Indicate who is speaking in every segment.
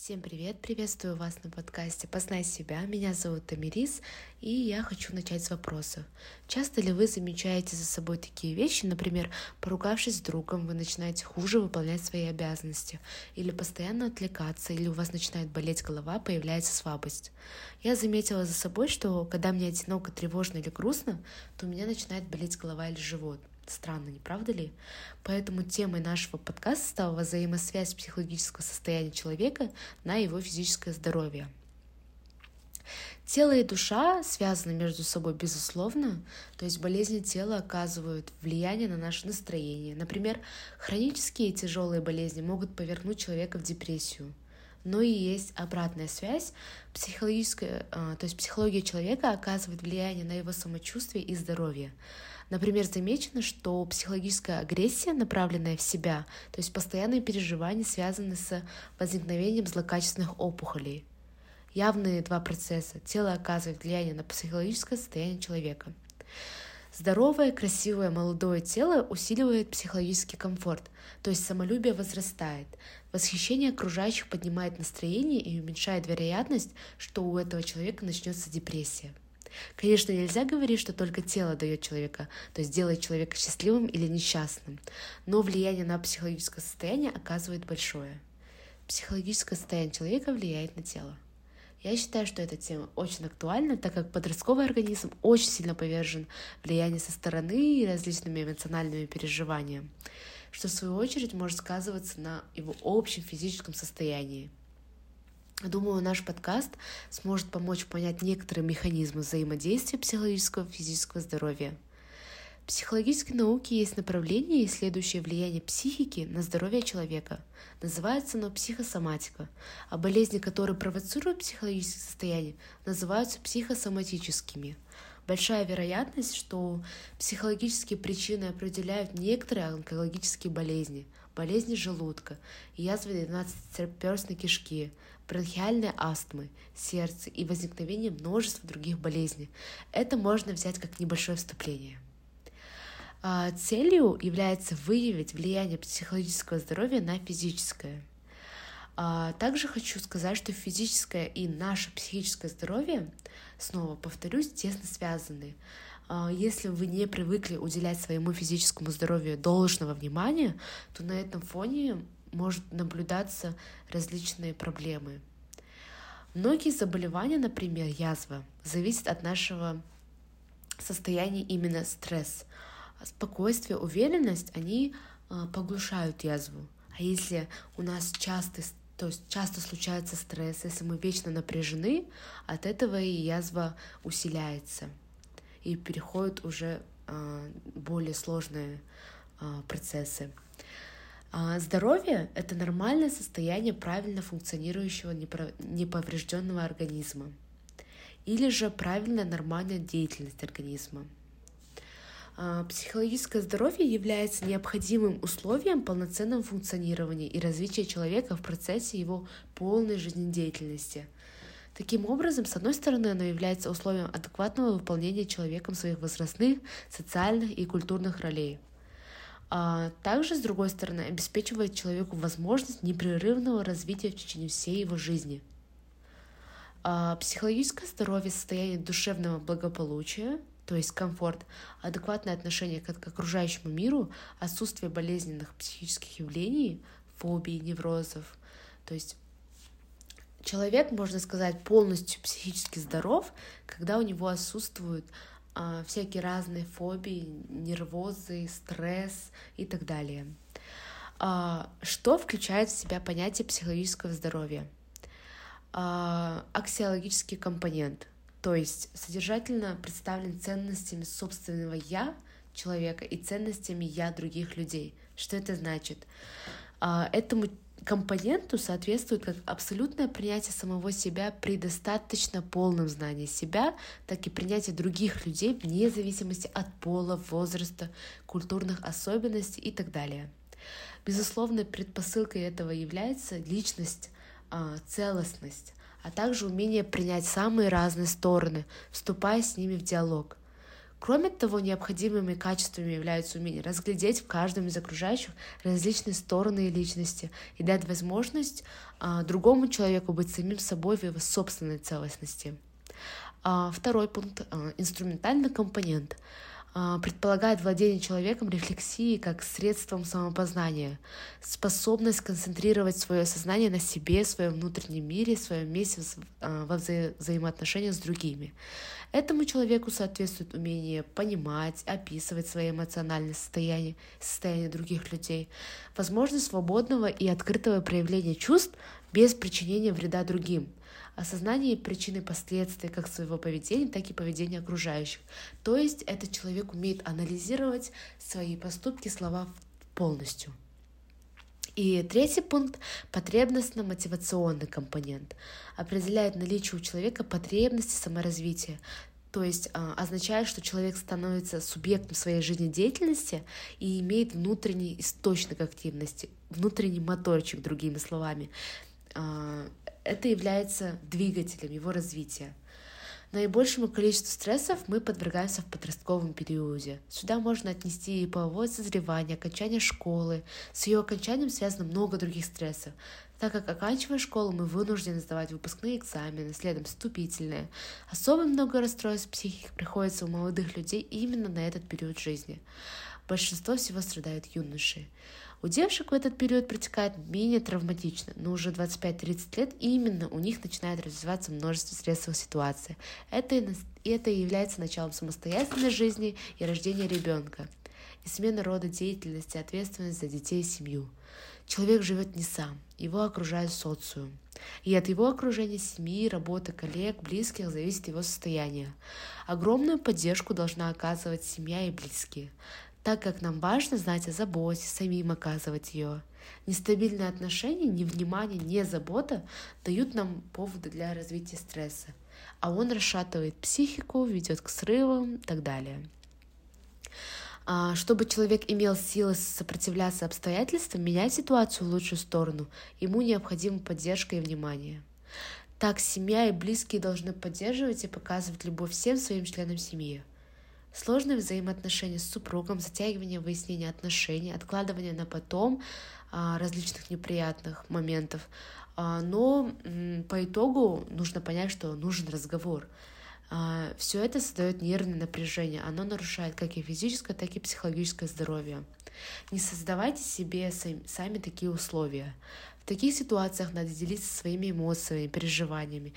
Speaker 1: Всем привет! Приветствую вас на подкасте «Познай себя». Меня зовут Тамирис, и я хочу начать с вопроса. Часто ли вы замечаете за собой такие вещи, например, поругавшись с другом, вы начинаете хуже выполнять свои обязанности, или постоянно отвлекаться, или у вас начинает болеть голова, появляется слабость? Я заметила за собой, что когда мне одиноко, тревожно или грустно, то у меня начинает болеть голова или живот – Странно, не правда ли? Поэтому темой нашего подкаста стала взаимосвязь психологического состояния человека на его физическое здоровье. Тело и душа связаны между собой безусловно, то есть болезни тела оказывают влияние на наше настроение. Например, хронические и тяжелые болезни могут повернуть человека в депрессию. Но и есть обратная связь. Психологическая, а, то есть психология человека оказывает влияние на его самочувствие и здоровье. Например, замечено, что психологическая агрессия, направленная в себя, то есть постоянные переживания, связаны с возникновением злокачественных опухолей. Явные два процесса. Тело оказывает влияние на психологическое состояние человека. Здоровое, красивое, молодое тело усиливает психологический комфорт, то есть самолюбие возрастает. Восхищение окружающих поднимает настроение и уменьшает вероятность, что у этого человека начнется депрессия. Конечно, нельзя говорить, что только тело дает человека, то есть делает человека счастливым или несчастным, но влияние на психологическое состояние оказывает большое. Психологическое состояние человека влияет на тело. Я считаю, что эта тема очень актуальна, так как подростковый организм очень сильно повержен влиянию со стороны и различными эмоциональными переживаниями, что в свою очередь может сказываться на его общем физическом состоянии. Думаю, наш подкаст сможет помочь понять некоторые механизмы взаимодействия психологического и физического здоровья. В психологической науке есть направление, исследующее влияние психики на здоровье человека. Называется оно психосоматика, а болезни, которые провоцируют психологические состояния, называются психосоматическими. Большая вероятность, что психологические причины определяют некоторые онкологические болезни, болезни желудка, язвы 12-перстной кишки, бронхиальной астмы, сердца и возникновение множества других болезней. Это можно взять как небольшое вступление. А, целью является выявить влияние психологического здоровья на физическое. А, также хочу сказать, что физическое и наше психическое здоровье, снова повторюсь, тесно связаны. А, если вы не привыкли уделять своему физическому здоровью должного внимания, то на этом фоне может наблюдаться различные проблемы. Многие заболевания, например, язва, зависят от нашего состояния именно стресс. Спокойствие, уверенность, они а, поглушают язву. А если у нас часто, то есть часто случается стресс, если мы вечно напряжены, от этого и язва усиляется и переходят уже а, более сложные а, процессы. А здоровье — это нормальное состояние правильно функционирующего неповрежденного организма или же правильная нормальная деятельность организма. А психологическое здоровье является необходимым условием полноценного функционирования и развития человека в процессе его полной жизнедеятельности. Таким образом, с одной стороны, оно является условием адекватного выполнения человеком своих возрастных, социальных и культурных ролей – а также, с другой стороны, обеспечивает человеку возможность непрерывного развития в течение всей его жизни. А психологическое здоровье, состояние душевного благополучия, то есть комфорт, адекватное отношение к окружающему миру, отсутствие болезненных психических явлений, фобий, неврозов. То есть человек, можно сказать, полностью психически здоров, когда у него отсутствуют а, всякие разные фобии, нервозы, стресс и так далее. А, что включает в себя понятие психологического здоровья? А, аксиологический компонент, то есть содержательно представлен ценностями собственного «я» человека и ценностями «я» других людей. Что это значит? Этому компоненту соответствует как абсолютное принятие самого себя при достаточно полном знании себя, так и принятие других людей вне зависимости от пола, возраста, культурных особенностей и так далее. Безусловной предпосылкой этого является личность, а, целостность, а также умение принять самые разные стороны, вступая с ними в диалог. Кроме того, необходимыми качествами являются умение разглядеть в каждом из окружающих различные стороны личности и дать возможность а, другому человеку быть самим собой в его собственной целостности. А, второй пункт а, — инструментальный компонент — предполагает владение человеком рефлексией как средством самопознания, способность концентрировать свое сознание на себе, своем внутреннем мире, своем месте а, во вза взаимоотношениях с другими. Этому человеку соответствует умение понимать, описывать свои эмоциональные состояния, состояние других людей, возможность свободного и открытого проявления чувств без причинения вреда другим, осознание причины последствий как своего поведения, так и поведения окружающих. То есть этот человек умеет анализировать свои поступки, слова полностью. И третий пункт — потребностно-мотивационный компонент. Определяет наличие у человека потребности саморазвития, то есть а, означает, что человек становится субъектом своей жизнедеятельности и имеет внутренний источник активности, внутренний моторчик, другими словами. А, это является двигателем его развития. Наибольшему количеству стрессов мы подвергаемся в подростковом периоде. Сюда можно отнести и половое созревание, окончание школы. С ее окончанием связано много других стрессов, так как оканчивая школу, мы вынуждены сдавать выпускные экзамены, следом вступительные. Особо много расстройств психики приходится у молодых людей именно на этот период жизни. Большинство всего страдают юноши. У девушек в этот период протекает менее травматично, но уже 25-30 лет именно у них начинает развиваться множество стрессовых ситуаций. Это, и это и является началом самостоятельной жизни и рождения ребенка, и смена рода деятельности, ответственность за детей и семью. Человек живет не сам, его окружает социум. И от его окружения семьи, работы, коллег, близких зависит его состояние. Огромную поддержку должна оказывать семья и близкие так как нам важно знать о заботе, самим оказывать ее. Нестабильные отношения, невнимание, не забота дают нам поводы для развития стресса, а он расшатывает психику, ведет к срывам и так далее. А, чтобы человек имел силы сопротивляться обстоятельствам, менять ситуацию в лучшую сторону, ему необходима поддержка и внимание. Так семья и близкие должны поддерживать и показывать любовь всем своим членам семьи. Сложные взаимоотношения с супругом, затягивание выяснения отношений, откладывание на потом а, различных неприятных моментов. А, но по итогу нужно понять, что нужен разговор. А, Все это создает нервное напряжение, оно нарушает как и физическое, так и психологическое здоровье. Не создавайте себе сами такие условия. В таких ситуациях надо делиться своими эмоциями, переживаниями.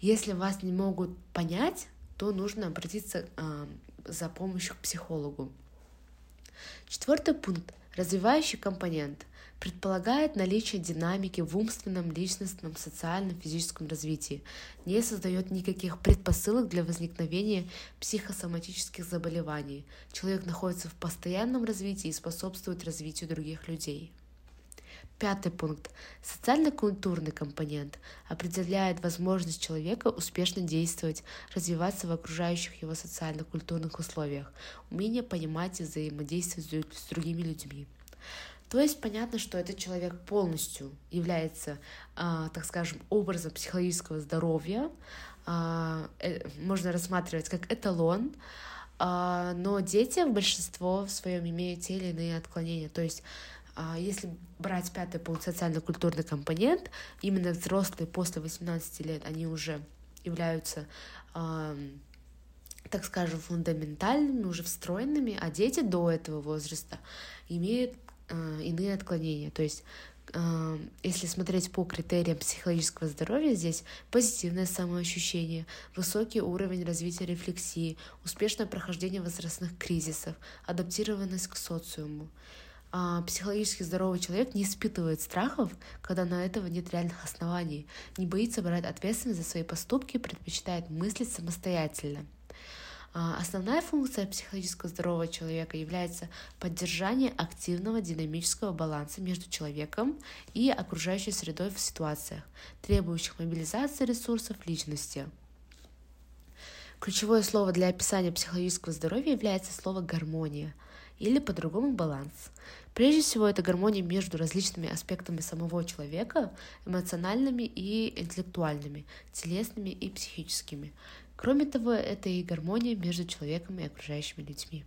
Speaker 1: Если вас не могут понять, то нужно обратиться за помощью к психологу. Четвертый пункт. Развивающий компонент предполагает наличие динамики в умственном, личностном, социальном, физическом развитии, не создает никаких предпосылок для возникновения психосоматических заболеваний. Человек находится в постоянном развитии и способствует развитию других людей. Пятый пункт. Социально-культурный компонент определяет возможность человека успешно действовать, развиваться в окружающих его социально-культурных условиях, умение понимать и взаимодействовать с другими людьми. То есть понятно, что этот человек полностью является, э, так скажем, образом психологического здоровья, э, э, можно рассматривать как эталон, э, но дети в большинство в своем имеют те или иные отклонения. То есть а если брать пятый пункт социально-культурный компонент, именно взрослые после 18 лет, они уже являются, так скажем, фундаментальными, уже встроенными, а дети до этого возраста имеют а, иные отклонения. То есть если смотреть по критериям психологического здоровья, здесь позитивное самоощущение, высокий уровень развития рефлексии, успешное прохождение возрастных кризисов, адаптированность к социуму а, психологически здоровый человек не испытывает страхов, когда на этого нет реальных оснований, не боится брать ответственность за свои поступки, предпочитает мыслить самостоятельно. А, основная функция психологически здорового человека является поддержание активного динамического баланса между человеком и окружающей средой в ситуациях, требующих мобилизации ресурсов личности. Ключевое слово для описания психологического здоровья является слово «гармония» или по-другому баланс. Прежде всего, это гармония между различными аспектами самого человека, эмоциональными и интеллектуальными, телесными и психическими. Кроме того, это и гармония между человеком и окружающими людьми.